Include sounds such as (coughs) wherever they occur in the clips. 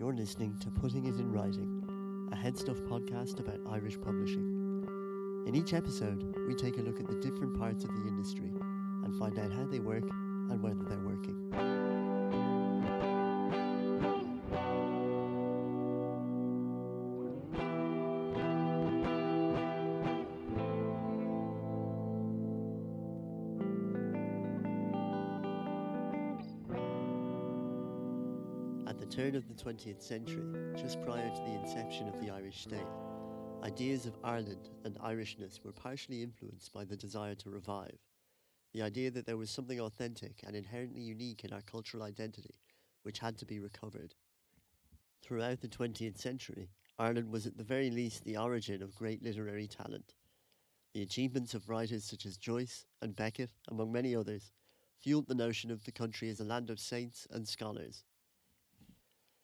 You're listening to Putting It in Writing, a Headstuff podcast about Irish publishing. In each episode, we take a look at the different parts of the industry and find out how they work and whether they're working. Of the 20th century, just prior to the inception of the Irish state, ideas of Ireland and Irishness were partially influenced by the desire to revive. The idea that there was something authentic and inherently unique in our cultural identity, which had to be recovered. Throughout the 20th century, Ireland was at the very least the origin of great literary talent. The achievements of writers such as Joyce and Beckett, among many others, fueled the notion of the country as a land of saints and scholars.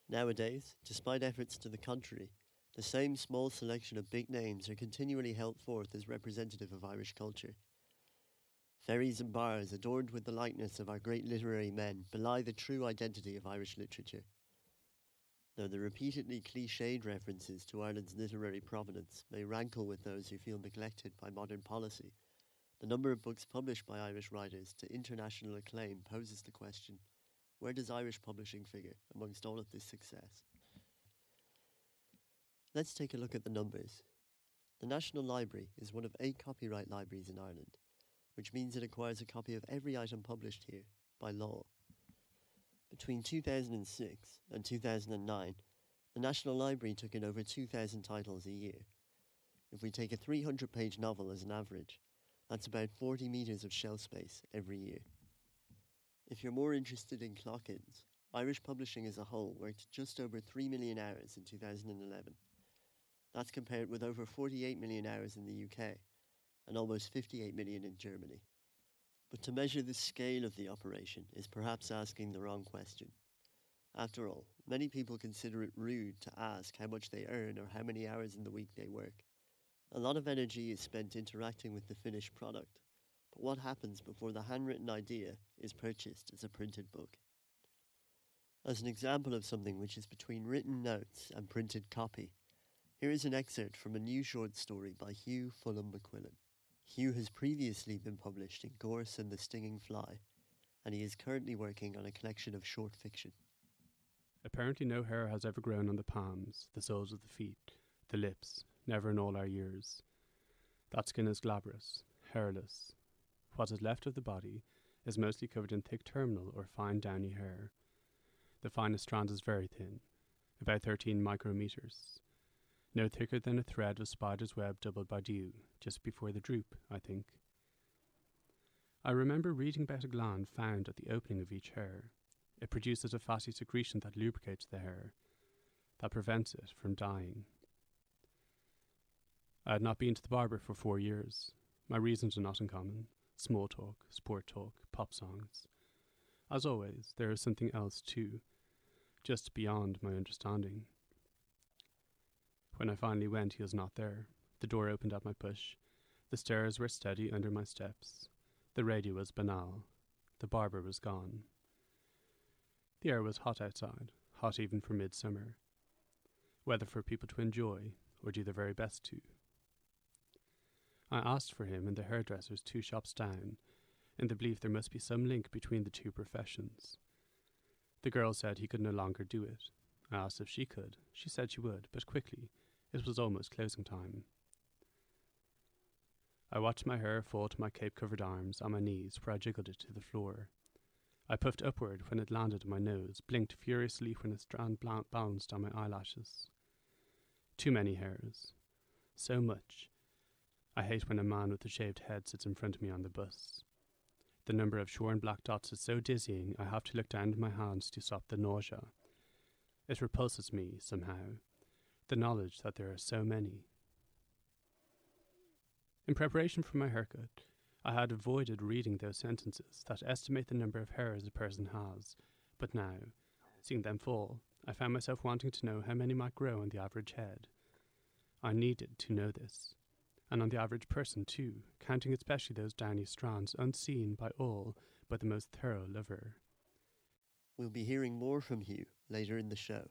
Nowadays, despite efforts to the contrary, the same small selection of big names are continually held forth as representative of Irish culture. Ferries and bars adorned with the likeness of our great literary men belie the true identity of Irish literature. Though the repeatedly cliched references to Ireland's literary provenance may rankle with those who feel neglected by modern policy, the number of books published by Irish writers to international acclaim poses the question where does Irish publishing figure amongst all of this success? Let's take a look at the numbers. The National Library is one of eight copyright libraries in Ireland, which means it acquires a copy of every item published here by law. Between 2006 and 2009, the National Library took in over 2,000 titles a year. If we take a 300 page novel as an average, that's about 40 metres of shelf space every year. If you're more interested in clock-ins, Irish publishing as a whole worked just over 3 million hours in 2011. That's compared with over 48 million hours in the UK and almost 58 million in Germany. But to measure the scale of the operation is perhaps asking the wrong question. After all, many people consider it rude to ask how much they earn or how many hours in the week they work. A lot of energy is spent interacting with the finished product, but what happens before the handwritten idea is purchased as a printed book? As an example of something which is between written notes and printed copy, here is an excerpt from a new short story by Hugh Fulham McQuillan. Hugh has previously been published in Gorse and the Stinging Fly, and he is currently working on a collection of short fiction. Apparently, no hair has ever grown on the palms, the soles of the feet, the lips, never in all our years. That skin is glabrous, hairless, what is left of the body is mostly covered in thick terminal or fine downy hair. The finest strand is very thin, about 13 micrometers, no thicker than a thread of spider's web doubled by dew, just before the droop, I think. I remember reading about a gland found at the opening of each hair. It produces a fatty secretion that lubricates the hair, that prevents it from dying. I had not been to the barber for four years. My reasons are not uncommon small talk, sport talk, pop songs. As always, there is something else too, just beyond my understanding. When I finally went, he was not there. The door opened at my push. The stairs were steady under my steps. The radio was banal. The barber was gone. The air was hot outside, hot even for midsummer. Weather for people to enjoy, or do their very best to. I asked for him in the hairdresser's two shops down, in the belief there must be some link between the two professions. The girl said he could no longer do it. I asked if she could. She said she would, but quickly. It was almost closing time. I watched my hair fall to my cape covered arms on my knees where I jiggled it to the floor. I puffed upward when it landed on my nose, blinked furiously when a strand bounced on my eyelashes. Too many hairs. So much I hate when a man with a shaved head sits in front of me on the bus. The number of shorn black dots is so dizzying I have to look down to my hands to stop the nausea. It repulses me, somehow, the knowledge that there are so many. In preparation for my haircut, I had avoided reading those sentences that estimate the number of hairs a person has, but now, seeing them fall, I found myself wanting to know how many might grow on the average head. I needed to know this and on the average person too, counting especially those downy strands unseen by all but the most thorough lover. We'll be hearing more from Hugh later in the show.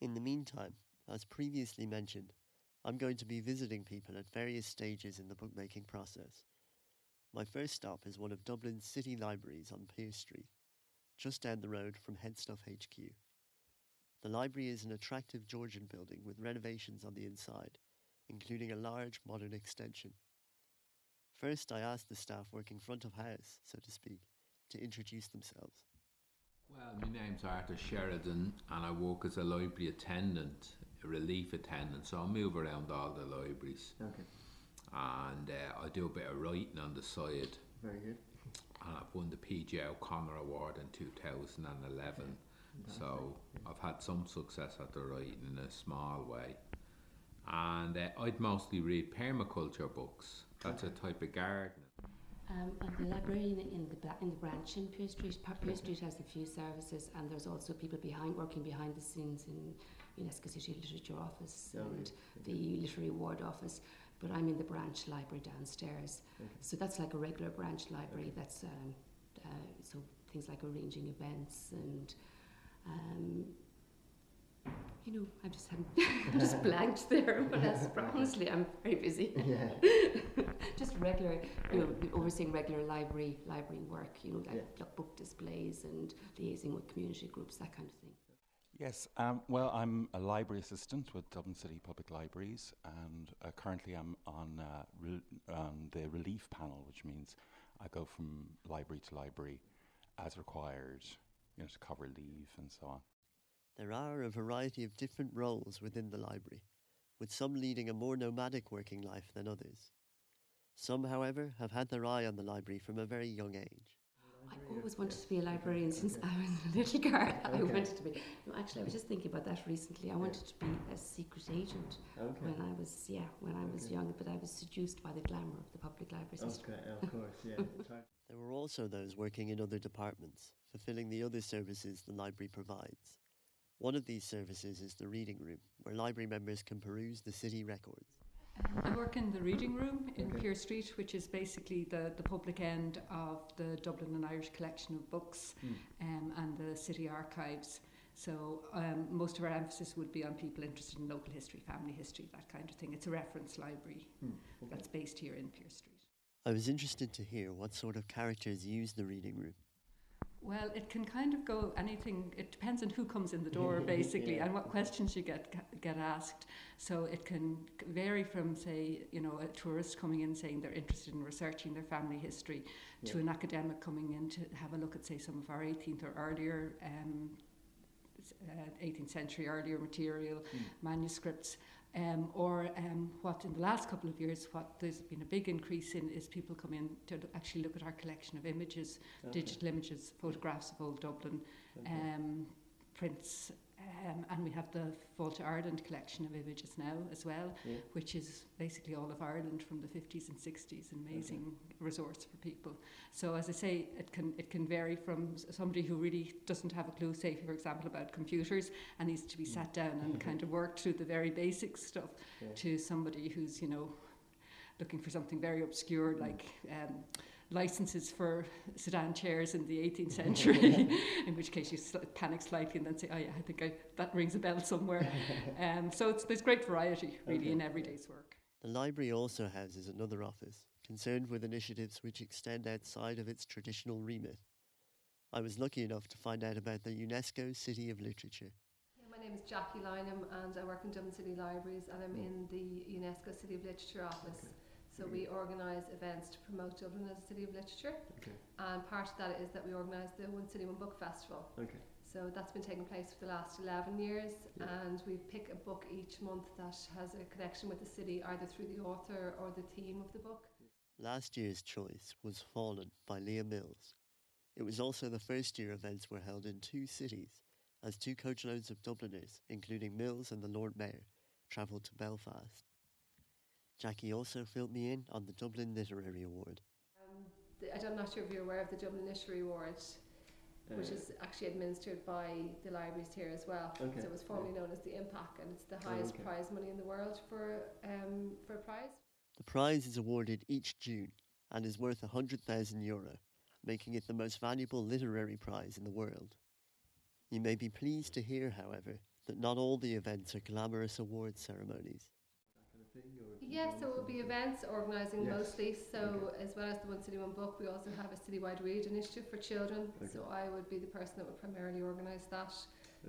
In the meantime, as previously mentioned, I'm going to be visiting people at various stages in the bookmaking process. My first stop is one of Dublin's city libraries on Pearse Street, just down the road from Headstuff HQ. The library is an attractive Georgian building with renovations on the inside, including a large modern extension. First, I asked the staff working front of house, so to speak, to introduce themselves. Well, my name's Arthur Sheridan, and I work as a library attendant, a relief attendant. So I move around all the libraries, Okay, and uh, I do a bit of writing on the side. very good. And I've won the PJ O'Connor Award in 2011. So I've had some success at the writing in a small way. And uh, I'd mostly read permaculture books. That's a type of gardening. Um, I'm the librarian in the ba- in the branch in Pearse Street. Pa- Pearse Street has a few services, and there's also people behind working behind the scenes in UNESCO City Literature Office Oh, and right, the Literary Ward Office. But I'm in the branch library downstairs, Okay. so that's like a regular branch library. That's um, uh, so things like arranging events and. Um, you know, I'm just I'm, (laughs) I'm just blanked there, (laughs) but that's honestly I'm very busy. (laughs) Yeah. just regular, you know, overseeing regular library library work. You know, like Yeah. book displays and liaising with community groups, that kind of thing. Yes, um, well, I'm a library assistant with Dublin City Public Libraries, and uh, currently I'm on, uh, re- on the relief panel, which means I go from library to library as required, you know, to cover leave and so on. There are a variety of different roles within the library, with some leading a more nomadic working life than others. Some, however, have had their eye on the library from a very young age. I always wanted to be a librarian since I was a little girl. (laughs) I wanted to be. No, actually, I was just thinking about that recently. I wanted to be a secret agent when I was, yeah, when I was Okay. young. But I was seduced by the glamour of the public library system. of (laughs) course, yeah. there were also those working in other departments, fulfilling the other services the library provides. One of these services is the reading room, where library members can peruse the city records. I work in the reading room in Okay. Pearse Street, which is basically the, the public end of the Dublin and Irish collection of books um, and the city archives. So um, most of our emphasis would be on people interested in local history, family history, that kind of thing. It's a reference library that's based here in Pearse Street. I was interested to hear what sort of characters use the reading room. Well, it can kind of go anything. It depends on who comes in the door, (laughs) basically, Yeah. and what questions you get get asked. So it can vary from, say, you know, a tourist coming in saying they're interested in researching their family history, to an academic coming in to have a look at, say, some of our 18th or earlier. Um, uh, 18th century earlier material, manuscripts, um, or um, what in the last couple of years, what there's been a big increase in is people come in to actually look at our collection of images, digital images, photographs of old Dublin, um, prints, um, and we have the Fáilte Ireland collection of images now as well, Yeah. which is basically all of Ireland from the 50s and 60s, an amazing resource for people. So as I say, it can it can vary from s- somebody who really doesn't have a clue, say for example about computers, and needs to be sat down and (laughs) kind of worked through the very basic stuff, Yeah. to somebody who's you know looking for something very obscure like. Um, licenses for sedan chairs in the 18th century, (laughs) in which case you sl- panic slightly and then say, oh yeah, I think I, that rings a bell somewhere. (laughs) um, so it's, there's great variety really in everyday's work. The library also houses another office concerned with initiatives which extend outside of its traditional remit. I was lucky enough to find out about the UNESCO City of Literature. Yeah, my name is Jackie Lynham and I work in Dublin City Libraries and I'm in the UNESCO City of Literature office. So we organise events to promote Dublin as a city of literature. Okay. And part of that is that we organise the One City One Book Festival. Okay. So that's been taking place for the last 11 years Yeah. and we pick a book each month that has a connection with the city either through the author or the theme of the book. Last year's choice was Fallen by Lia Mills. It was also the first year events were held in two cities, as two coachloads of Dubliners, including Mills and the Lord Mayor, travelled to Belfast. Jackie also filled me in on the Dublin Literary Award. Um, the, I don't- I'm not sure if you're aware of the Dublin Literary Award, which is actually administered by the libraries here as well. Okay, So it was formerly known as the IMPAC, and it's the highest okay. prize money in the world for um, for a prize. The prize is awarded each June and is worth 100,000 euro, making it the most valuable literary prize in the world. You may be pleased to hear, however, that not all the events are glamorous award ceremonies. Yeah, so it will be events organising Yes. mostly. So Okay. as well as the One City One Book, we also have a citywide read initiative for children. Okay. So I would be the person that would primarily organise that.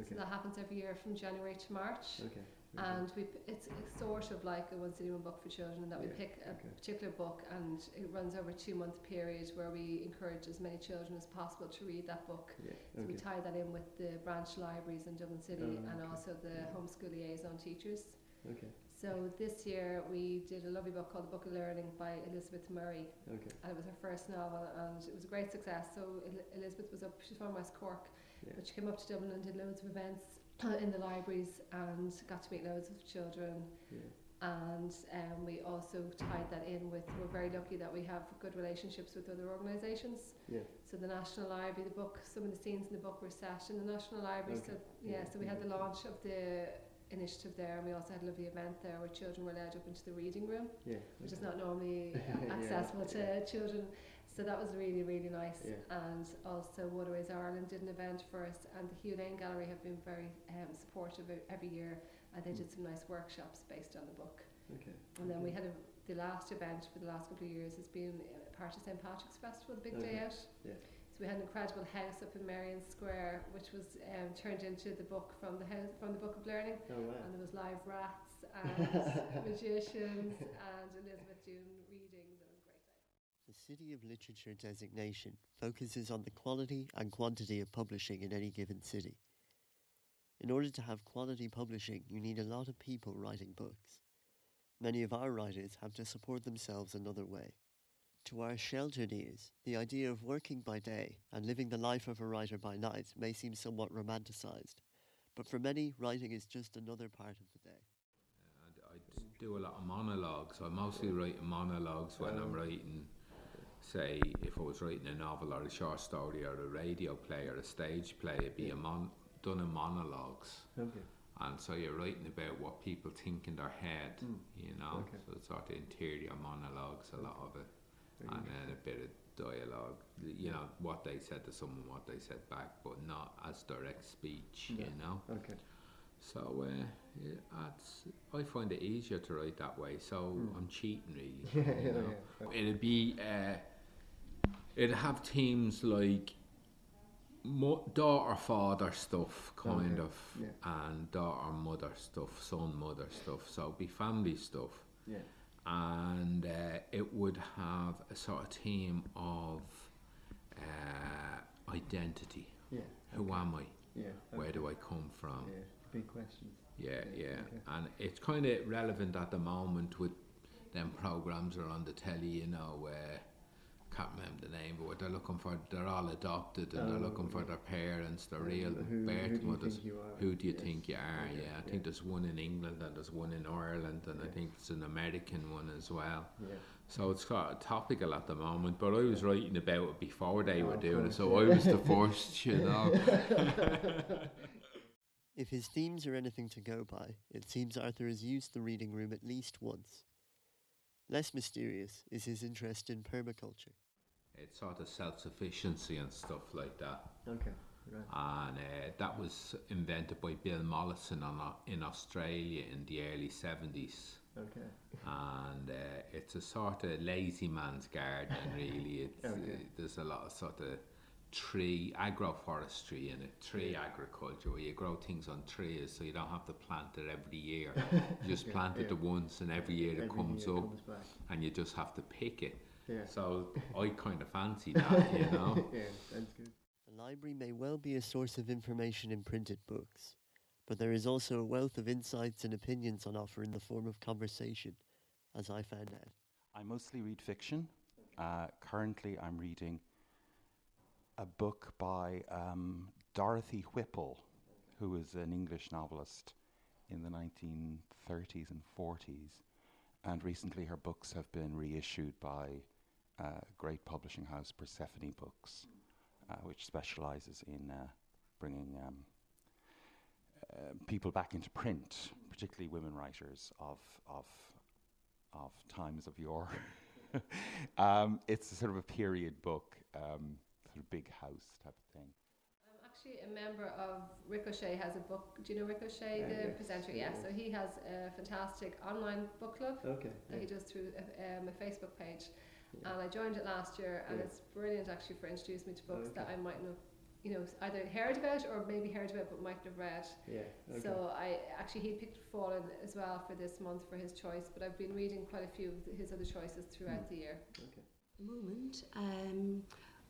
So that happens every year from January to March. Okay. And we, p- it's, it's sort of like a One City One Book for children that we Yeah, pick a okay. particular book and it runs over a two month period where we encourage as many children as possible to read that book. Yeah. So we tie that in with the branch libraries in Dublin City Oh, and also the homeschool liaison teachers. Okay. So this year we did a lovely book called The Book of Learning by Elizabeth Murray, Okay. and it was her first novel, and it was a great success. So El- Elizabeth was up; she's from West Cork, Yeah. but she came up to Dublin and did loads of events in the libraries and got to meet loads of children. Yeah. And um, we also tied that in with we're very lucky that we have good relationships with other organisations. Yeah. So the National Library, the book, some of the scenes in the book were set in the National Library. So yeah, Yeah, so we had the launch of the initiative there, and we also had a lovely event there where children were led up into the reading room, Yeah. which is not normally (laughs) Yeah, accessible to yeah. children. So that was really, really nice. And also Waterways Ireland did an event for us, and the Hugh Lane Gallery have been very um, supportive every year, and they Mm. did some nice workshops based on the book. Okay. And then we had a, the last event for the last couple of years has been uh, part of St Patrick's Festival, the big day Okay. out. Yeah. So we had an incredible house up in Merrion Square, which was um, turned into the book from the house from the Book of Learning, Oh wow. and there was live rats (laughs) and magicians and Elizabeth June reading. That great day. The City of Literature designation focuses on the quality and quantity of publishing in any given city. In order to have quality publishing, you need a lot of people writing books. Many of our writers have to support themselves another way. To our sheltered ears, the idea of working by day and living the life of a writer by night may seem somewhat romanticized, but for many, writing is just another part of the day. I, I do a lot of monologues. I mostly write monologues when I'm writing, say, if I was writing a novel or a short story or a radio play or a stage play, it'd be a mon- done in monologues. Okay. And so you're writing about what people think in their head, Mm. you know. Okay. So it's sort of interior monologues, a lot of it, and then a bit of dialogue. You know what they said to someone, what they said back, but not as direct speech. Yeah. You know. Okay. So uh, yeah, that's, I find it easier to write that way. So Mm. I'm cheating really. (laughs) Yeah, you yeah, know. yeah. It'd be uh, it'd have themes like mo- daughter father stuff, kind Okay, of, yeah. and daughter mother stuff, son mother stuff. So it'd be family stuff, Yeah. And uh, it would have a sort of theme of uh, identity. Yeah. Who am I? Yeah. Where do I come from? Yeah. Big questions. Yeah, Yeah, yeah, okay. and it's kind of relevant at the moment with them programs are on the telly. You know, uh, can't remember the name, but what they're looking for, they're all adopted and they're Oh, looking for their parents, their Yeah, real but who- birth who do you mothers. think you are? Who do you Yes. think you are? Okay, Yeah, I yeah. think there's one in England and there's one in Ireland, and I think there's an American one as well. Yeah. So it's sort of topical at the moment, but I was Yeah. writing about it before they Oh, were of doing it, so yeah. I was the (laughs) first, you know. (laughs) If his themes are anything to go by, it seems Arthur has used the reading room at least once. Less mysterious is his interest in permaculture. It's sort of self-sufficiency and stuff like that. Okay, right. and uh, that was invented by Bill Mollison on, in Australia in the early 70s. Okay. And uh, it's a sort of lazy man's garden, (laughs) really. It's, uh, Okay. there's a lot of sort of tree, agroforestry in it, tree Yeah. agriculture, where you grow things on trees so you don't have to plant it every year. (laughs) You just Yeah, plant it yeah. the once, and every year it comes year up, comes and you just have to pick it. Yeah. So I kind of fancy that, you (laughs) know. yeah, that's good. The library may well be a source of information in printed books, but there is also a wealth of insights and opinions on offer in the form of conversation, as I found out. I mostly read fiction. Uh, currently, I'm reading a book by um, Dorothy Whipple, who was an English novelist in the 1930s and 40s. And recently, her books have been reissued by uh, great publishing house Persephone Books, uh, which specializes in uh, bringing um, uh, people back into print, particularly women writers of, of, of times of yore. (laughs) um, it's a sort of a period book, um, sort of big house type of thing. Um, actually, actually a member of Rick O'Shea has a book. Do you know Rick O'Shea, Uh, the yes, presenter? Yeah. yeah. So he has a fantastic online book club Okay. that he does through a, um, a Facebook page. Yeah. And I joined it last year, and Yeah. it's brilliant actually for introducing me to books that I mightn't have, you know, either heard about or maybe heard about but mightn't have read. Yeah. Okay. So I actually he picked Fallen as well for this month for his choice, but I've been reading quite a few of his other choices throughout Hmm. the year. okay. moment, um,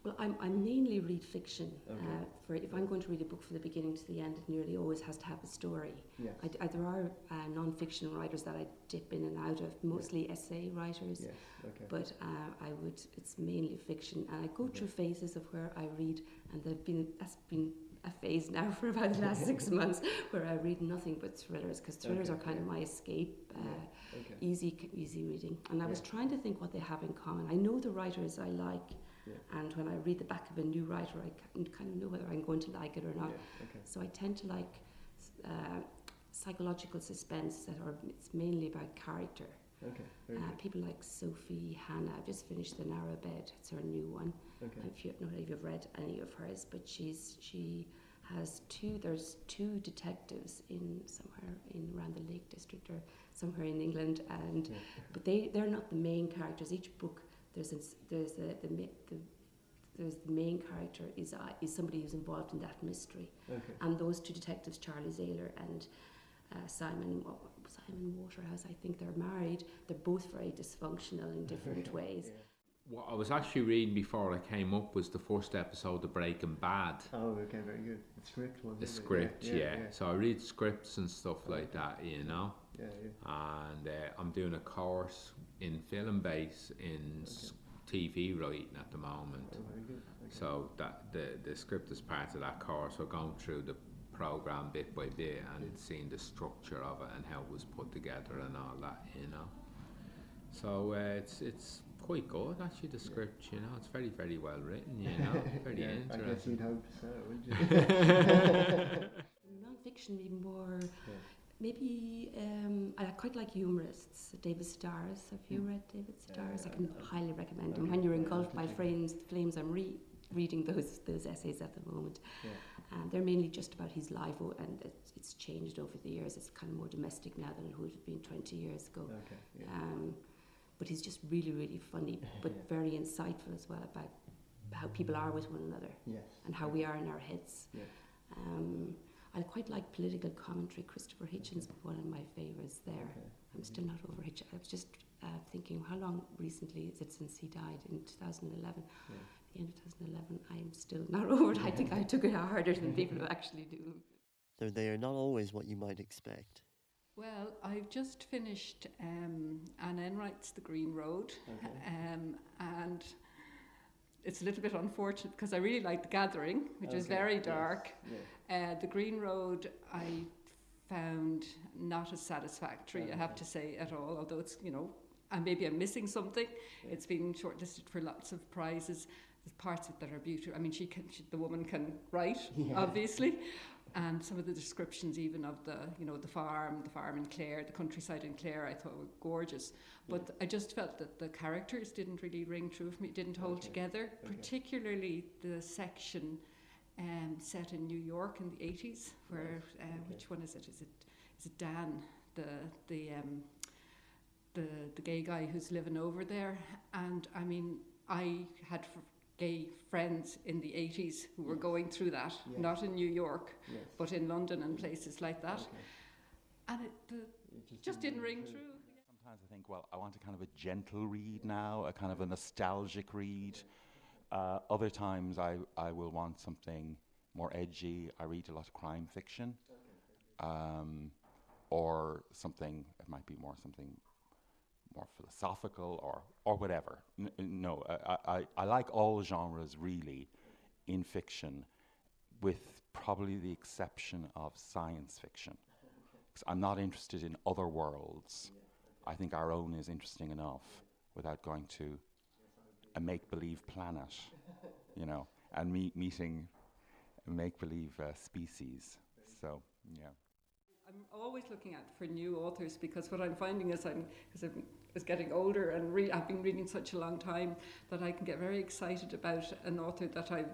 well, I'm, I mainly read fiction. Okay. Uh, for if I'm going to read a book from the beginning to the end, it nearly always has to have a story. Yes. I, I- there are uh, non-fiction writers that I dip in and out of, mostly essay writers. Yes. Okay. But uh, I would, it's mainly fiction, and I go Okay. through phases of where I read, and there've been that's been a phase now (laughs) for about the last six (laughs) months where I read nothing but thrillers because thrillers Okay, are kind of my escape. Uh, Yeah. Okay. easy easy reading and I was trying to think what they have in common I know the writers I like Yeah. and when I read the back of a new writer I kind of know whether I'm going to like it or not Yeah. Okay. so I tend to like uh, psychological suspense that are it's mainly about character Okay. Uh, people like Sophie Hannah I've just finished The Narrow Bed it's her new one Okay. if you know if you've read any of hers, but she's she has two. There's two detectives in somewhere in around the Lake District or somewhere in England, and Yeah. but they they're not the main characters. Each book there's a, there's a, the, the there's the main character is uh, is somebody who's involved in that mystery, Okay. and those two detectives, Charlie Zailer and uh, Simon Wa- Simon Waterhouse, I think they're married. They're both very dysfunctional in different (laughs) ways. Yeah. What I was actually reading before I came up was the first episode of Breaking Bad. Oh, okay, very good. The script one. The isn't it? script, yeah, yeah. So I read scripts and stuff like that, you know. Yeah, yeah. And uh, I'm doing a course in Filmbase in s TV writing at the moment. Oh, very good. Okay. So that the the script is part of that course. So going through the program bit by bit and seeing the structure of it and how it was put together and all that, you know. So uh, it's it's quite good actually. The script, you know, it's very very well written. You (laughs) know, very yeah, I guess interesting. you'd hope so, wouldn't you? (laughs) (laughs) Non-fiction, maybe more. Yeah. Maybe um, I quite like humorists. David Sedaris. Have you Mm. read David Yeah, Sedaris? I can yeah. highly recommend him. When you're engulfed by flames, flames, I'm re- reading those those essays at the moment. Yeah. And they're mainly just about his life, o- and it's, it's changed over the years. It's kind of more domestic now than it would have been 20 years ago. Okay. Yeah. Um, but he's just really, really funny, (laughs) but Yeah. very insightful as well about how people are with one another yes. and how we are in our heads. Yeah. Um, I quite like political commentary. Christopher Hitchens, one of my favourites there. Okay. I'm still not over Hitchens. I was just uh, thinking, how long recently is it since he died in 2011? Yeah. The end of 2011. I'm still (laughs) not over it. I think I took it harder than (laughs) people actually do. Though they are not always what you might expect. Well, I've just finished um, Anne Enright's The Green Road, Okay. um, and it's a little bit unfortunate because I really liked The Gathering, which is Okay, very yes, dark. Yeah. Uh, the Green Road, I found not as satisfactory, I have to say, at all, although it's, you know, and maybe I'm missing something. Yeah. It's been shortlisted for lots of prizes. There's parts of it that are beautiful. I mean, she can, she, the woman can write, (laughs) Yeah. obviously. And some of the descriptions, even of the, you know, the farm, the farm in Clare, the countryside in Clare, I thought were gorgeous. But I just felt that the characters didn't really ring true for me, didn't hold Okay. together, Okay. particularly the section um, set in New York in the 80s, where, uh, which one is it? Is it, is it Dan, the, the, um, the, the gay guy who's living over there? And I mean, I had f- gay friends in the 80s who were Yes. going through that, Yes. not in New York, Yes. but in London and places like that. Okay. And it the, It just didn't ring true. Sometimes I think, well, I want a kind of a gentle read now, a kind of a nostalgic read. Uh, other times I, I will want something more edgy. I read a lot of crime fiction. Um, or something, it might be more something more philosophical or, or whatever. N- no, I, I, I like all genres really in fiction, with probably the exception of science fiction. I'm not interested in other worlds. I think our own is interesting enough without going to a make believe planet, you know, and meet, meeting make believe uh, species. So, yeah. I'm always looking out for new authors because what I'm finding is I'm because I'm is getting older and re- I've been reading such a long time that I can get very excited about an author that I've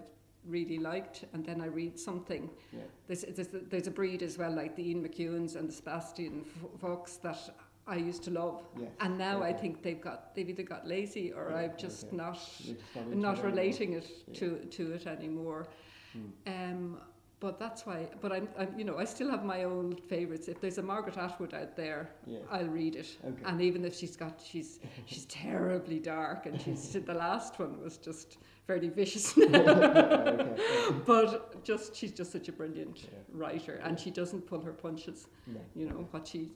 really liked, and then I read something. Yeah. There's, there's, there's a breed as well, like the Ian McEwans and the Sebastian Faulks that I used to love, Yes. and now I Okay. think they've got they've either got lazy or Yeah, I've just not not relating it Yeah. to to it anymore. Hmm. Um, but that's why. But I'm, I'm, you know, I still have my own favourites. If there's a Margaret Atwood out there, Yeah. I'll read it. Okay. And even if she's got, she's she's terribly dark, and she's (laughs) the last one was just fairly vicious. (laughs) okay. (laughs) but just she's just such a brilliant Yeah. writer, and she doesn't pull her punches. No. You know what she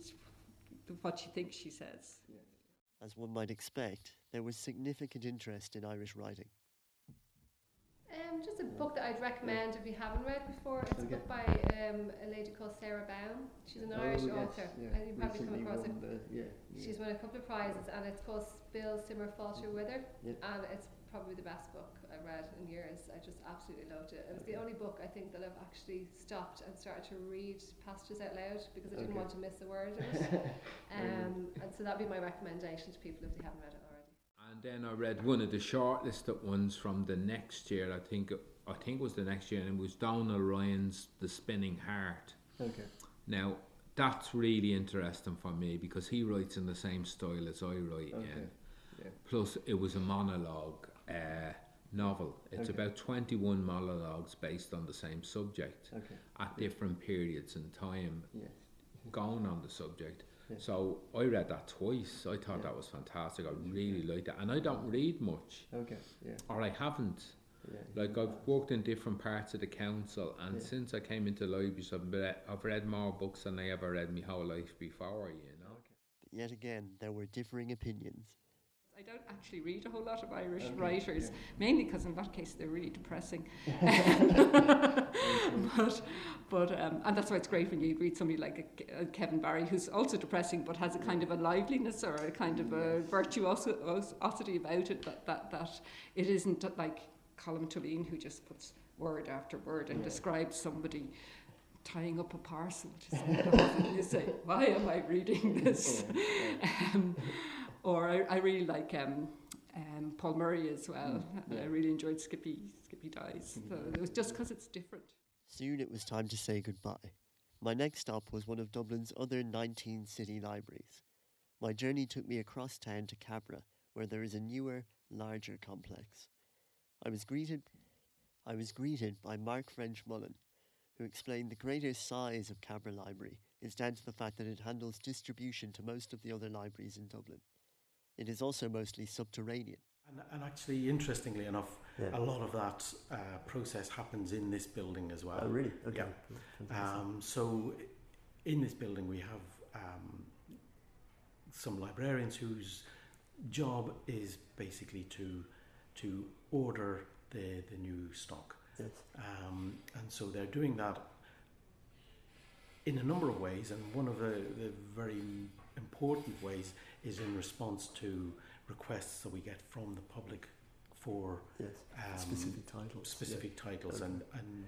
what she thinks she says. As one might expect, there was significant interest in Irish writing. Um, just a book that I'd recommend if you haven't read before. It's Okay. a book by um, a lady called Sara Baume. She's an Oh, Irish yes, author. yeah. and you've probably come across it. the- yeah, yeah. She's won a couple of prizes, and it's called Spill, Simmer, Falter, Wither. Yeah. And it's probably the best book I've read in years. I just absolutely loved it. It was the only book I think that I've actually stopped and started to read passages out loud because I didn't Okay. want to miss a word of it. (laughs) um, and so that'd be my recommendation to people if they haven't read it. And then I read one of the shortlisted ones from the next year. I think I think it was the next year, and it was Donal Ryan's The Spinning Heart. Okay. Now that's really interesting for me because he writes in the same style as I write Okay. in. Yeah. Plus, it was a monologue uh, novel. It's Okay. about twenty-one monologues based on the same subject Okay. at different periods in time, Yeah. going on the subject. Yeah. So I read that twice. I thought Yeah. that was fantastic. I really liked it, and I don't read much, Okay. Yeah. or I haven't. Yeah. Like I've worked in different parts of the council, and Yeah. since I came into libraries, I've read, I've read more books than I ever read my whole life before. You know. But yet again, there were differing opinions. I don't actually read a whole lot of Irish Okay, writers, yeah. mainly because in that case they're really depressing. (laughs) (laughs) but, but um, and that's why it's great when you read somebody like a, a Kevin Barry, who's also depressing, but has a kind of a liveliness or a kind of a virtuosity about it that that, that it isn't like Colm Tóibín who just puts word after word and Yeah. describes somebody tying up a parcel to and you say, why am I reading (laughs) this? Yeah. um, or I, I really like um, um, Paul Murray as well. Mm. I really enjoyed Skippy Skippy Dies. So it was just because it's different. Soon it was time to say goodbye. My next stop was one of Dublin's other 19 city libraries. My journey took me across town to Cabra, where there is a newer, larger complex. I was greeted I was greeted by Mark French Mullen, who explained the greater size of Cabra Library is down to the fact that it handles distribution to most of the other libraries in Dublin. It is also mostly subterranean. And, and actually, interestingly enough, Yeah. a lot of that uh, process happens in this building as well. Oh, really? Yeah. Um, so, in this building, we have um, some librarians whose job is basically to to order the the new stock, yes. um, and so they're doing that in a number of ways. And one of the, the very important ways is in response to requests that we get from the public for Yes. um, Specific titles. specific titles Okay. and, and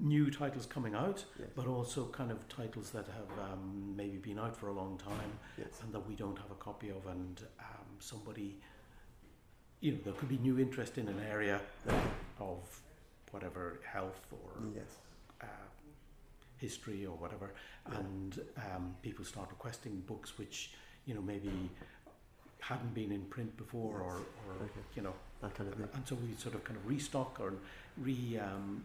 new titles coming out, Yes. but also kind of titles that have um, maybe been out for a long time Yes. and that we don't have a copy of, and um, somebody, you know, there could be new interest in an area of whatever health or Yes. uh, history or whatever, Yeah. and um, people start requesting books which you know maybe hadn't been in print before or, or Okay. you know That kind of thing. and so we sort of kind of restock or re um,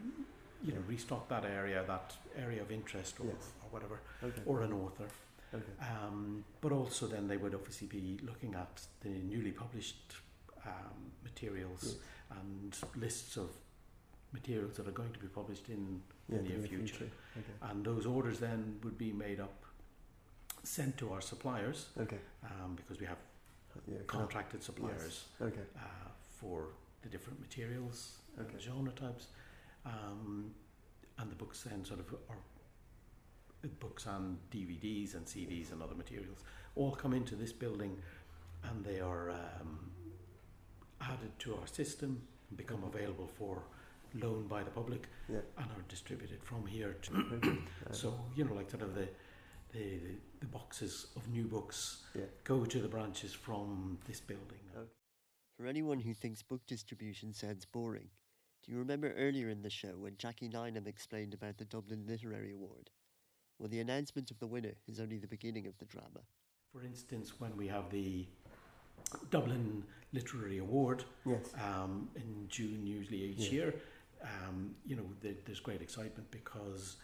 you know restock that area that area of interest or, Yes. or whatever Okay. or an author okay. um, but also then they would obviously be looking at the newly published um, materials Yes. and lists of materials that are going to be published in Yeah, the near future. future. Okay. and those orders then would be made up sent to our suppliers Okay. um, because we have Yeah, contracted suppliers Okay. uh, for the different materials Okay. and genre types. Um, and the books then sort of are uh, books and DVDs and CDs and other materials all come into this building and they are um, added to our system and become available for loan by the public Yeah. and are distributed from here to Uh, (coughs) so you know like sort of the the, the, boxes of new books Yeah. go to the branches from this building Okay. For anyone who thinks book distribution sounds boring, Do you remember earlier in the show when Jackie Lynham explained about the Dublin Literary Award? Well, the announcement of the winner is only the beginning of the drama. For instance, when we have the Dublin Literary Award Yes. um, in June, usually each Yeah. year, um, you know, there, there's great excitement because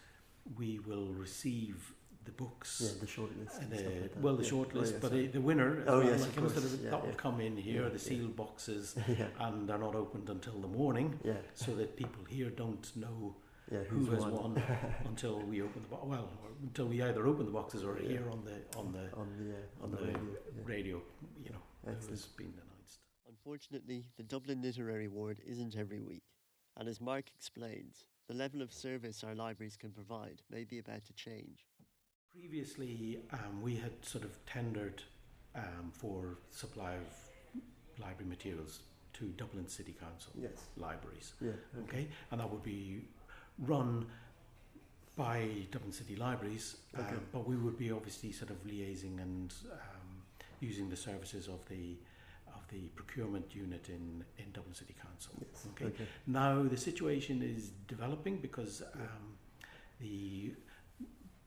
we will receive the books. the shortlist. and the, well, the shortlist, but the, the winner, Oh, well, yes, like, of course. of, Yeah, that yeah. will come in here, Yeah, the yeah. sealed boxes, (laughs) yeah, and they're not opened until the morning, yeah, so that people here don't know yeah. who has won (laughs) until we open the box. Well, or until we either open the boxes or Yeah. hear on the on the on the uh, on the radio, you know, who Excellent. has been announced. Unfortunately, the Dublin Literary Award isn't every week, and as Mark explains, the level of service our libraries can provide may be about to change. Previously, um, we had sort of tendered um, for supply of library materials to Dublin City Council Yes. libraries. Yeah. Okay, and that would be run by Dublin City Libraries, um, but we would be obviously sort of liaising and um, using the services of the of the procurement unit in, in Dublin City Council. Yes. Okay. Okay. Now the situation is developing because um, the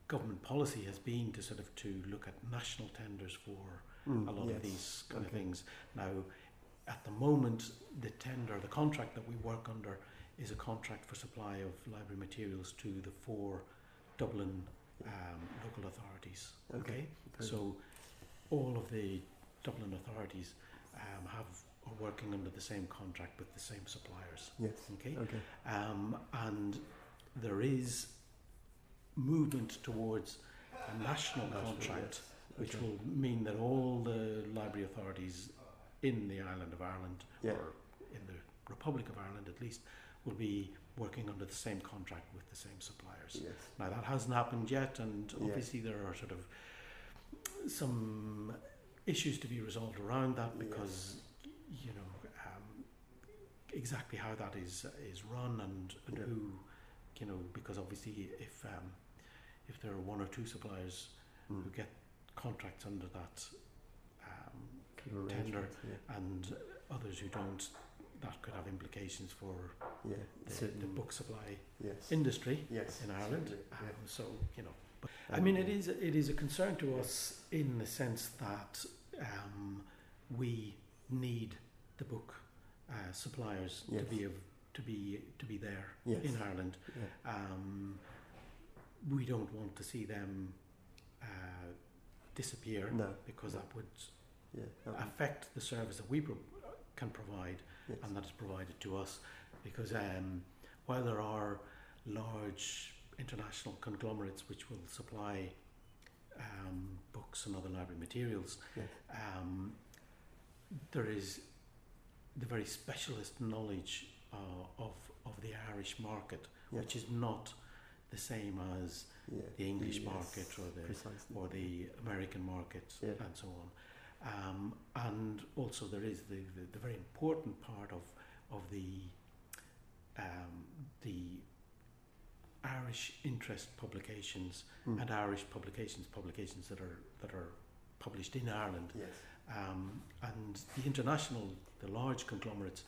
government policy has been to sort of to look at national tenders for Mm, a lot yes. of these kind of things. Now, at the moment, the tender, the contract that we work under, is a contract for supply of library materials to the four Dublin um, local authorities. Okay, Okay, okay. so all of the Dublin authorities um, have are working under the same contract with the same suppliers. Yes. Okay, Okay. um, and there is movement towards a national contract which Okay. will mean that all the library authorities in the island of Ireland, Yeah. or in the Republic of Ireland at least, will be working under the same contract with the same suppliers. Yes. Now that hasn't happened yet, and obviously there are sort of some issues to be resolved around that Yes. because you know um, exactly how that is is run and, and Yeah. who you know because obviously if um, if there are one or two suppliers Mm. who get contracts under that um, tender. Yeah. and others who don't, that could have implications for Yeah. the, the book supply Yes. industry yes. in Ireland. Um, so you know, but I mean, it is it is a concern to us in the sense that um, we need the book uh, suppliers Yes. to be of, to be to be there Yes. in Ireland. Yeah. Um, we don't want to see them uh, disappear No. because that would Yeah. that affect the service that we pro- can provide yes. and that is provided to us because um, while there are large international conglomerates which will supply um, books and other library materials, Yes. um, there is the very specialist knowledge uh, of, of the Irish market, Yes. which is not the same as yeah. the English yes, market or the precisely. or the American market Yeah. and so on. Um, and also there is the, the, the very important part of of the um, the Irish interest publications Mm. and Irish publications, publications that are that are published in Ireland, Yes. um, and the international, the large conglomerates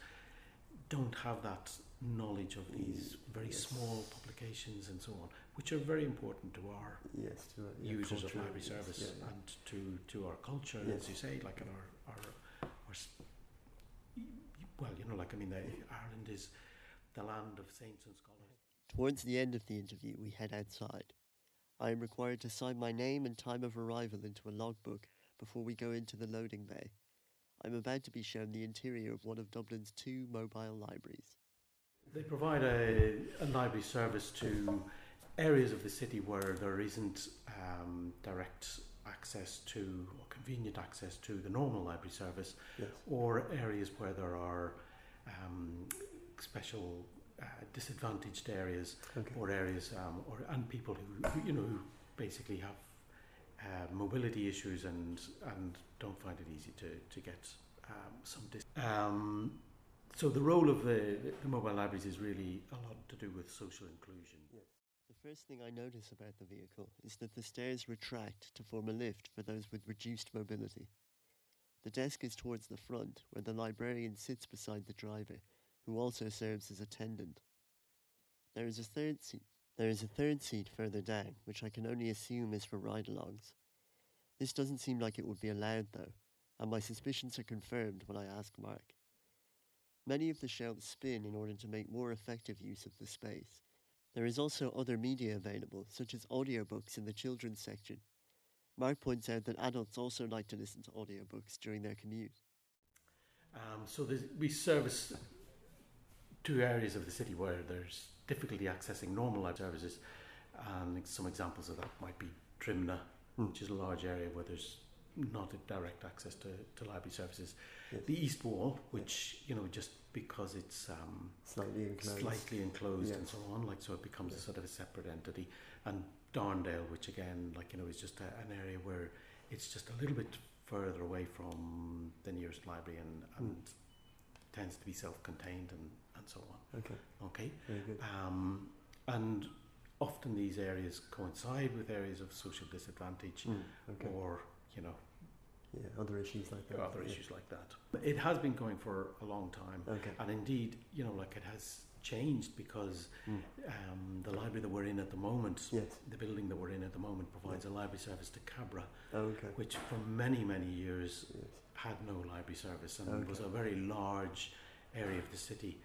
don't have that knowledge of these very yes. small publications and so on, which are very important to our Yes. To, uh, yeah, users of culture, library yes, service yeah, yeah. and to, to our culture, Yes. as you say, like in our, our, our s- y- y- well, you know, like I mean, the, Ireland is the land of saints and scholars. Towards the end of the interview, we head outside. I am required to sign my name and time of arrival into a logbook before we go into the loading bay. I'm about to be shown the interior of one of Dublin's two mobile libraries. They provide a, a library service to areas of the city where there isn't um, direct access to or convenient access to the normal library service, Yes. or areas where there are um, special uh, disadvantaged areas Okay. or areas um, or and people who, who you know who basically have uh, mobility issues and and don't find it easy to to get um, some dis- um, so the role of the, the mobile libraries is really a lot to do with social inclusion. The first thing I notice about the vehicle is that the stairs retract to form a lift for those with reduced mobility. The desk is towards the front, where the librarian sits beside the driver, who also serves as attendant. There is a third seat. There is a third seat further down, which I can only assume is for ride-alongs. This doesn't seem like it would be allowed though, and my suspicions are confirmed when I ask Mark. Many of the shelves spin in order to make more effective use of the space. There is also other media available, such as audiobooks in the children's section. Mark points out that adults also like to listen to audiobooks during their commute. Um, so we service two areas of the city where there's difficulty accessing normal library services, and some examples of that might be Trimna, Mm. which is a large area where there's not a direct access to, to library services. Yes. The East Wall, which you know just because it's um, Slightly enclosed. slightly enclosed and so on, like so it becomes a sort of a separate entity. And Darndale, which again, like you know, is just a, an area where it's just a little bit further away from the nearest library and, and tends to be self-contained and, and so on. Okay, Okay, very good. um, and often these areas coincide with areas of social disadvantage Mm, okay. or you know Yeah, other issues like that. other yeah. issues like that. It has been going for a long time. Okay. And indeed, you know, like it has changed because Mm. um, the library that we're in at the moment, Yes. the building that we're in at the moment, provides a library service to Cabra, Oh, okay. which for many, many years Yes. had no library service and Okay. was a very large area of the city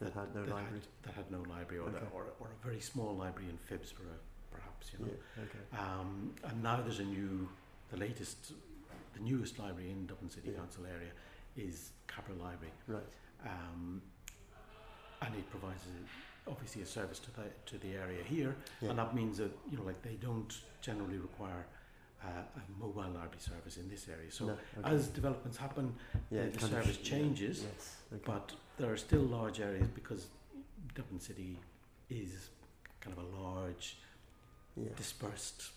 That had no that library. Had, that had no library, or, the, Okay. or, or a very small library in Phibsborough, perhaps, you know. Yeah. Okay. Um, and now there's a new, the latest, the newest library in Dublin City Yeah. Council area is Cabra Library, Right. um, and it provides a, obviously a service to the to the area here, Yeah. and that means that you know like they don't generally require uh, a mobile library service in this area. So No, okay. as developments happen, yeah, the, the of service yeah, changes, Yes. Okay. but there are still large areas because Dublin City is kind of a large dispersed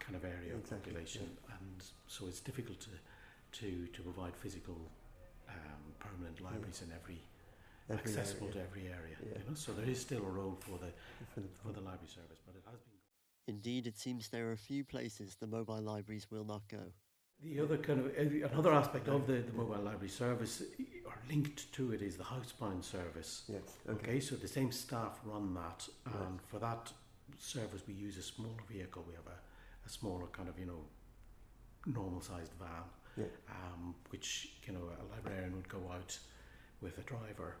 kind of area of Exactly, population, and so it's difficult to to to provide physical um, permanent libraries in every, Every accessible area. to every area. Yeah. You know, so there is still a role for the For the, library service, but it has been. Indeed, it seems there are a few places the mobile libraries will not go. The other kind of another aspect of the, the mobile library service, or linked to it, is the housebound service. Yes. Okay, so the same staff run that, and Right. for that service, we use a smaller vehicle. We have a, a smaller kind of you know normal sized van, Yeah. um, which you know a librarian would go out with a driver,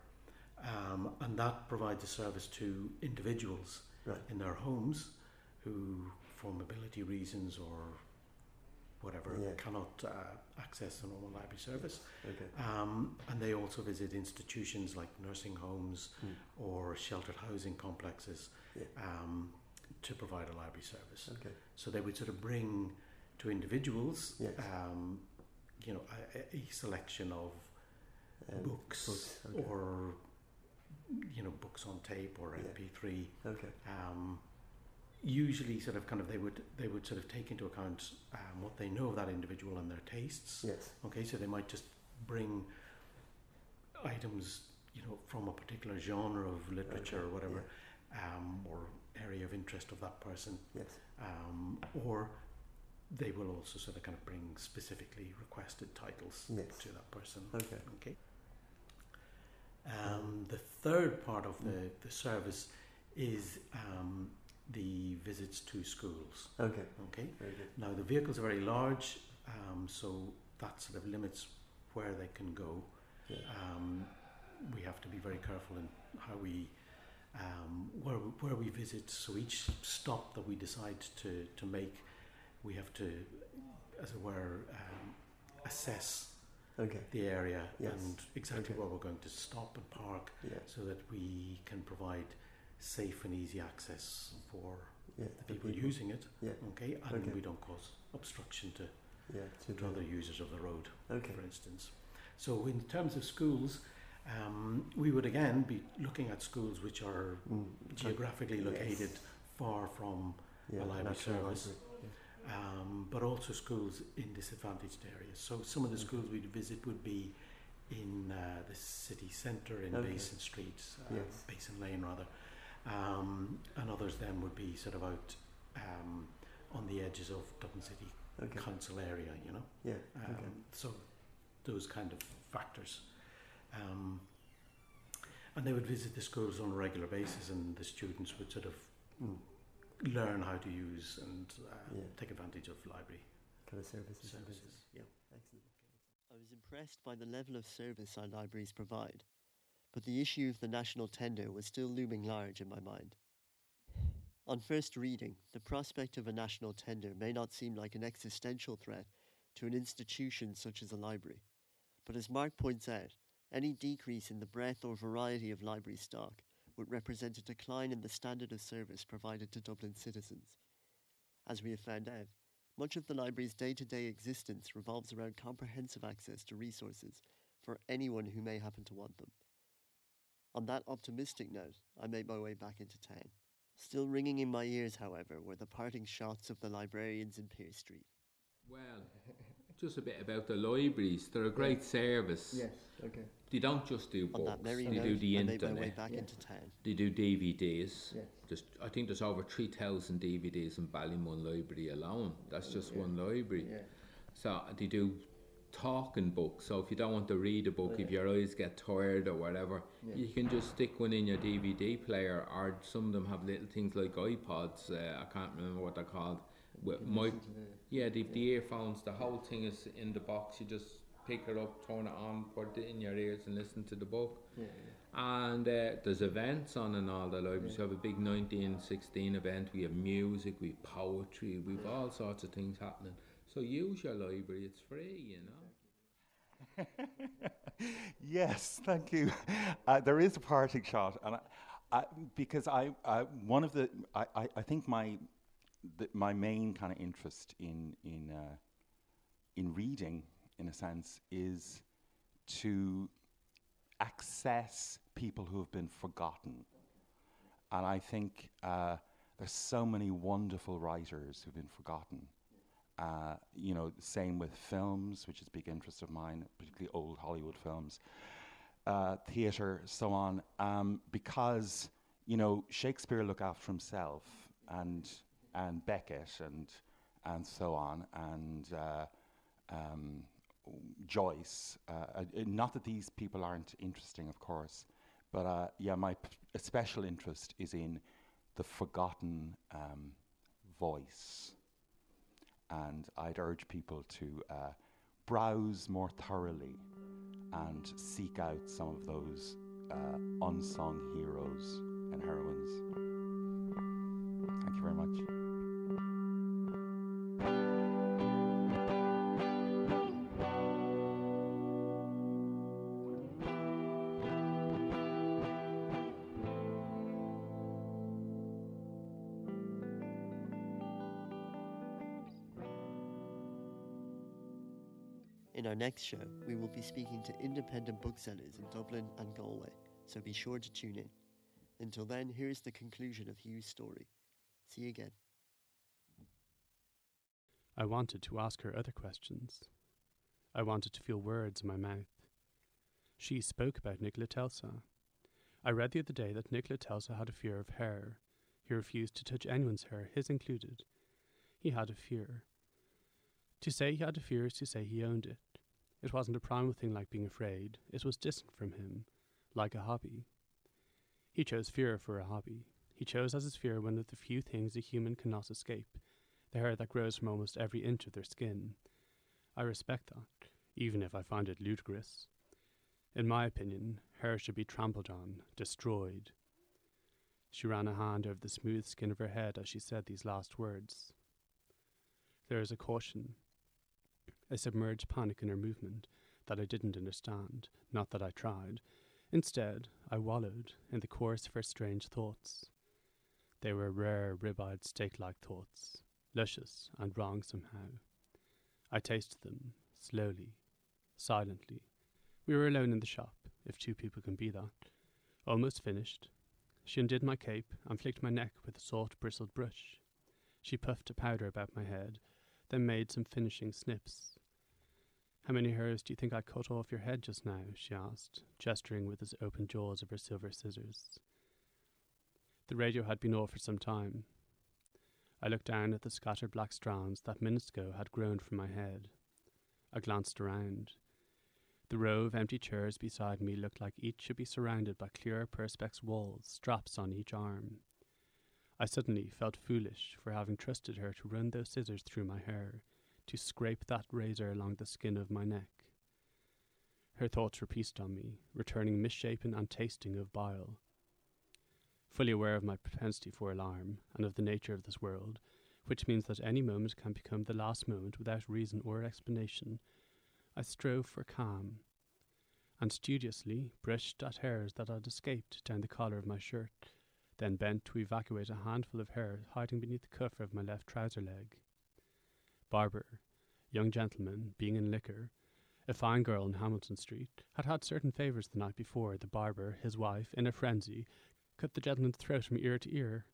um, and that provides a service to individuals Right. in their homes who, for mobility reasons or whatever, Yeah. cannot uh, access the normal library service. Okay. Um, and they also visit institutions like nursing homes Mm. or sheltered housing complexes Yeah. To provide a library service. Okay. So they would sort of bring to individuals, Yes. um, you know, a, a- selection of Um, books, books, okay. or you know books on tape or MP3. Okay. Um, usually, sort of, kind of, they would they would sort of take into account um, what they know of that individual and their tastes. Yes. Okay, so they might just bring items, you know, from a particular genre of literature Okay, or whatever, um, or area of interest of that person, Yes. um, or they will also sort of kind of bring specifically requested titles Yes. to that person. Okay. Okay. Um, the third part of the, the service is um, the visits to schools. Okay. Okay. Very good. Now the vehicles are very large, um, so that sort of limits where they can go. Yeah. Um, we have to be very careful in how we um, where we, where we visit. So each stop that we decide to to make, we have to, as it were, um, assess Okay. the area Yes. and exactly Okay. where we're going to stop and park, Yeah. so that we can provide safe and easy access for Yeah. the people using it. Yeah. Okay, and Okay. we don't cause obstruction to, Yeah. To to other users of the road, Okay. for instance. So, in terms of schools, um, we would again be looking at schools which are Mm. geographically Yes. located far from, Yeah. library service. library. um, but also schools in disadvantaged areas. So, some of the Okay. schools we'd visit would be in uh, the city centre in Okay. Basin Street, uh, Yes. Basin Lane rather, um, and others then would be sort of out um, on the edges of Dublin City Okay. Council area, you know. Yeah. Um. So those kind of factors. Um, And they would visit the schools on a regular basis, and the students would sort of Mm. learn how to use and uh, Yeah. take advantage of library. kind of services. and Services. Yeah, excellent. I was impressed by the level of service our libraries provide, but the issue of the national tender was still looming large in my mind. On first reading, the prospect of a national tender may not seem like an existential threat to an institution such as a library, but as Mark points out, any decrease in the breadth or variety of library stock would represent a decline in the standard of service provided to Dublin citizens. As we have found out, much of the library's day to day existence revolves around comprehensive access to resources for anyone who may happen to want them. On that optimistic note, I made my way back into town. Still ringing in my ears, however, were the parting shots of the librarians in Pearse Street. Well, (laughs) just a bit about the libraries. They're a great service. Yes. Okay. They don't just do On books. that merry they note, do the I made my way internet. back into town. They do DVDs. Yes. Just, I think there's over three thousand DVDs in Ballymun Library alone. That's just one library. Yeah. So they do talking books. So if you don't want to read a book, if your eyes get tired or whatever, you can just stick one in your DVD player. Or some of them have little things like iPods. Uh, I can't remember what they're called. With mic- yeah, the, the earphones. The whole thing is in the box. You just pick it up, turn it on, put it in your ears, and listen to the book. And uh, there's events on in all the libraries. We have a big 1916 event. We have music, we have poetry, we've all sorts of things happening. So use your library. It's free, you know. (laughs) yes, thank you. Uh, there is a parting shot, and I, I, because I, I one of the I, I, I think my the, my main kind of interest in in uh, in reading, in a sense, is to access people who have been forgotten, and I think uh, there's so many wonderful writers who've been forgotten. Uh, you know, same with films, which is a big interest of mine, particularly old Hollywood films, uh, theatre, so on, um, because you know Shakespeare looked after himself, and and Beckett, and and so on, and uh, um, Joyce. Uh, uh, not that these people aren't interesting, of course, but uh, yeah, my special interest is in the forgotten um, voice and I'd urge people to uh, browse more thoroughly and seek out some of those unsung heroes and heroines. Thank you very much. In our next show, we will be speaking to independent booksellers in Dublin and Galway, so be sure to tune in. Until then, here's the conclusion of Hugh's story. See you again. I wanted to ask her other questions. I wanted to feel words in my mouth. She spoke about Nikola Tesla. I read the other day that Nikola Tesla had a fear of hair. He refused to touch anyone's hair, his included. He had a fear. To say he had a fear is to say he owned it. It wasn't a primal thing like being afraid, it was distant from him, like a hobby. He chose fear for a hobby. He chose as his fear one of the few things a human cannot escape the hair that grows from almost every inch of their skin. I respect that, even if I find it ludicrous. In my opinion, hair should be trampled on, destroyed. She ran a hand over the smooth skin of her head as she said these last words. There is a caution, a submerged panic in her movement that I didn't understand, not that I tried. Instead, I wallowed in the course of her strange thoughts. They were rare, rib-eyed, steak-like thoughts, luscious and wrong somehow. I tasted them, slowly, silently. We were alone in the shop, if two people can be that. Almost finished. She undid my cape and flicked my neck with a soft bristled brush. She puffed a powder about my head, then made some finishing snips. How many hairs do you think I cut off your head just now? she asked, gesturing with his open jaws of her silver scissors. The radio had been off for some time. I looked down at the scattered black strands that minutes ago had grown from my head. I glanced around. The row of empty chairs beside me looked like each should be surrounded by clear perspex walls, straps on each arm. I suddenly felt foolish for having trusted her to run those scissors through my hair, to scrape that razor along the skin of my neck. Her thoughts repeated on me, returning misshapen and tasting of bile. Fully aware of my propensity for alarm, and of the nature of this world, which means that any moment can become the last moment without reason or explanation, I strove for calm, and studiously brushed at hairs that had escaped down the collar of my shirt, then bent to evacuate a handful of hair hiding beneath the cuff of my left trouser leg. Barber, young gentleman, being in liquor, a fine girl in Hamilton Street, had had certain favours the night before. The barber, his wife, in a frenzy, cut the gentleman's throat from ear to ear.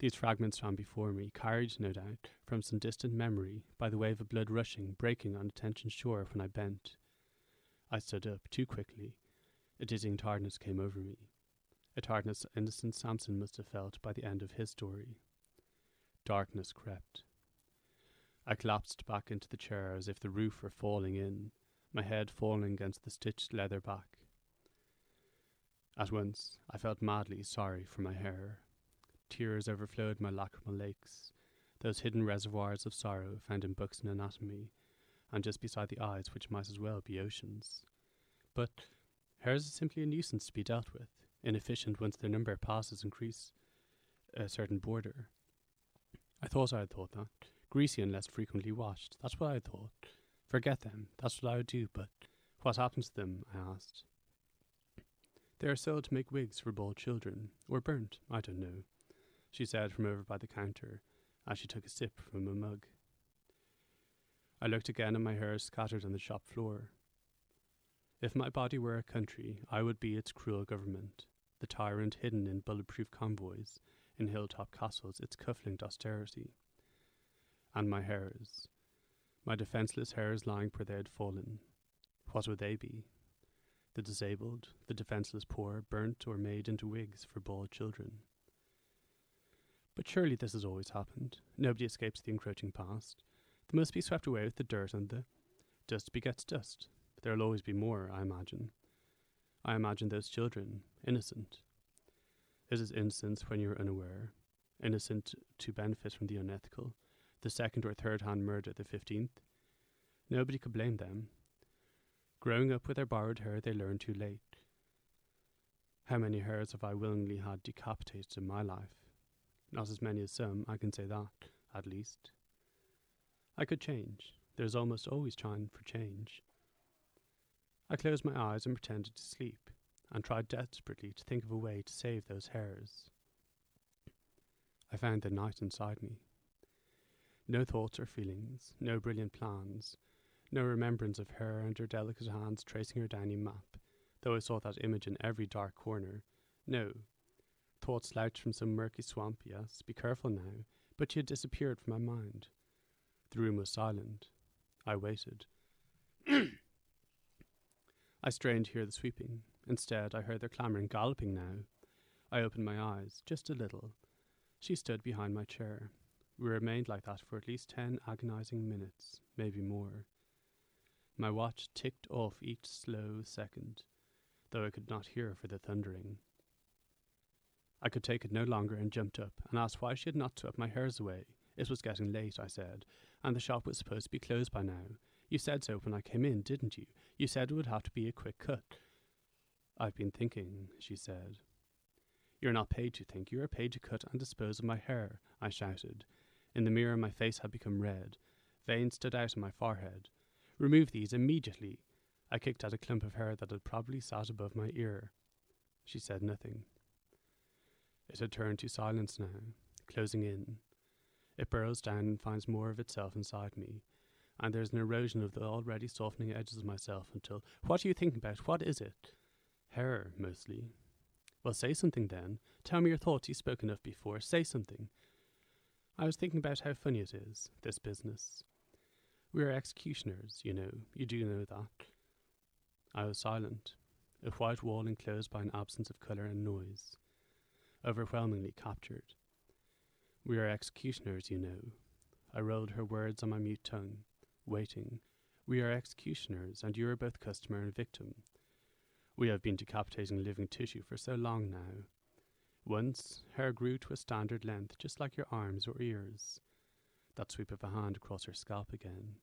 These fragments ran before me, carried, no doubt, from some distant memory, by the wave of blood rushing, breaking on attention shore when I bent. I stood up too quickly. A dizzying tiredness came over me, a tiredness innocent Samson must have felt by the end of his story. Darkness crept. I collapsed back into the chair as if the roof were falling in, my head falling against the stitched leather back. At once I felt madly sorry for my hair. Tears overflowed my lacrimal lakes, those hidden reservoirs of sorrow found in books and anatomy, and just beside the eyes which might as well be oceans. But hairs are simply a nuisance to be dealt with, inefficient once their number passes increase a certain border. I thought I had thought that, greasy and less frequently washed. That's what I thought. Forget them. That's what I would do, but what happens to them? I asked. They are sold to make wigs for bald children, or burnt, I don't know, she said from over by the counter, as she took a sip from a mug. I looked again at my hair scattered on the shop floor. If my body were a country, I would be its cruel government, the tyrant hidden in bulletproof convoys, in hilltop castles, its cuff-linked austerity and my hairs, my defenceless hairs lying where they had fallen. What would they be? The disabled, the defenceless poor, burnt or made into wigs for bald children. But surely this has always happened. Nobody escapes the encroaching past. They must be swept away with the dirt, and the dust begets dust. There'll always be more, I imagine. I imagine those children, innocent. It is innocence when you're unaware, innocent to benefit from the unethical, the second or third hand murder, the 15th. Nobody could blame them. Growing up with their borrowed hair, they learned too late. How many hairs have I willingly had decapitated in my life? Not as many as some, I can say that, at least. I could change. There's almost always time for change. I closed my eyes and pretended to sleep, and tried desperately to think of a way to save those hairs. I found the night inside me. No thoughts or feelings, no brilliant plans, no remembrance of her and her delicate hands tracing her dining map, though I saw that image in every dark corner. No. Thoughts slouched from some murky swamp, yes, be careful now, but she had disappeared from my mind. The room was silent. I waited. (clears throat) I strained to hear the sweeping. Instead, I heard their clamouring galloping now. I opened my eyes, just a little. She stood behind my chair. We remained like that for at least ten agonizing minutes, maybe more. My watch ticked off each slow second, though I could not hear for the thundering. I could take it no longer and jumped up and asked why she had not swept my hairs away. It was getting late, I said, and the shop was supposed to be closed by now. You said so when I came in, didn't you? You said it would have to be a quick cut. I've been thinking, she said. You're not paid to think, you are paid to cut and dispose of my hair, I shouted, in the mirror, my face had become red. Veins stood out on my forehead. Remove these immediately. I kicked at a clump of hair that had probably sat above my ear. She said nothing. It had turned to silence now, closing in. It burrows down and finds more of itself inside me, and there's an erosion of the already softening edges of myself until what are you thinking about? What is it? Hair, mostly. Well, say something then. Tell me your thoughts you've spoken of before. Say something. I was thinking about how funny it is, this business. We are executioners, you know, you do know that. I was silent, a white wall enclosed by an absence of colour and noise, overwhelmingly captured. We are executioners, you know. I rolled her words on my mute tongue, waiting, We are executioners, and you are both customer and victim. We have been decapitating living tissue for so long now. Once, hair grew to a standard length, just like your arms or ears. That sweep of a hand across her scalp again.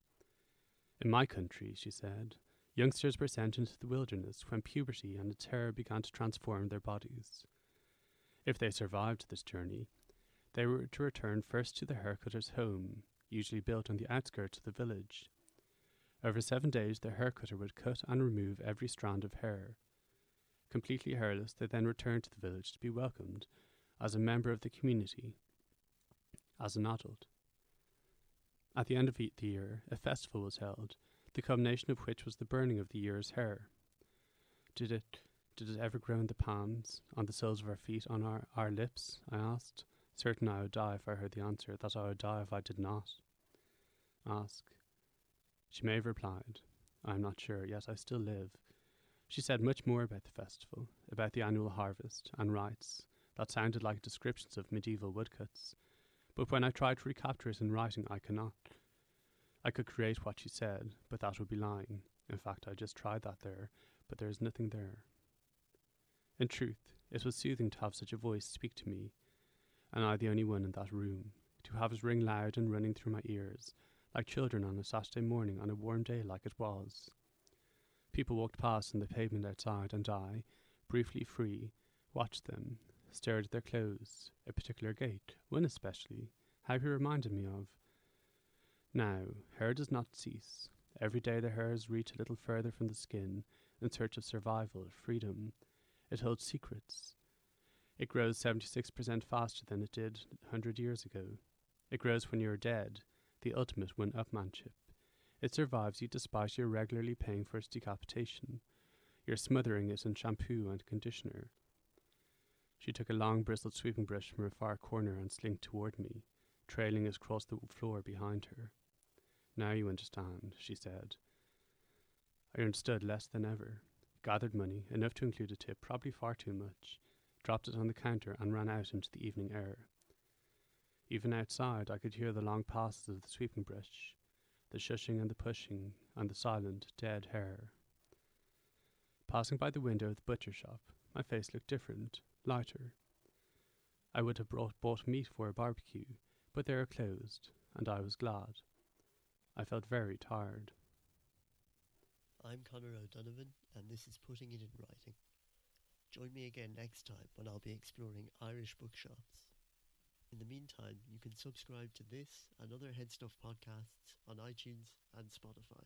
In my country, she said, youngsters were sent into the wilderness when puberty and the terror began to transform their bodies. If they survived this journey, they were to return first to the haircutter's home, usually built on the outskirts of the village. Over seven days, the haircutter would cut and remove every strand of hair. Completely hairless, they then returned to the village to be welcomed as a member of the community, as an adult. At the end of the year, a festival was held, the culmination of which was the burning of the year's hair. Did it did it ever grow in the palms, on the soles of our feet, on our, our lips? I asked, certain I would die if I heard the answer, that I would die if I did not. Ask. She may have replied, I am not sure, yet I still live. She said much more about the festival, about the annual harvest and rites, that sounded like descriptions of medieval woodcuts. But when I tried to recapture it in writing, I cannot. I could create what she said, but that would be lying. In fact, I just tried that there, but there is nothing there. In truth, it was soothing to have such a voice speak to me, and I the only one in that room, to have it ring loud and running through my ears, like children on a Saturday morning on a warm day like it was. People walked past on the pavement outside, and I, briefly free, watched them, stared at their clothes, a particular gait, one especially, how he reminded me of. Now, hair does not cease. Every day the hairs reach a little further from the skin in search of survival, freedom, it holds secrets. It grows 76% faster than it did 100 years ago. It grows when you are dead, the ultimate one upmanship. It survives you despite your regularly paying for its decapitation. You're smothering it in shampoo and conditioner. She took a long bristled sweeping brush from her far corner and slinked toward me, trailing it across the floor behind her. Now you understand, she said. I understood less than ever gathered money, enough to include a tip, probably far too much, dropped it on the counter, and ran out into the evening air. Even outside, I could hear the long passes of the sweeping brush, the shushing and the pushing, and the silent, dead hair. Passing by the window of the butcher shop, my face looked different, lighter. I would have brought, bought meat for a barbecue, but they are closed, and I was glad. I felt very tired. I'm Connor O'Donovan, and this is Putting It in Writing. Join me again next time when I'll be exploring Irish bookshops. In the meantime, you can subscribe to this and other Headstuff podcasts on iTunes and Spotify.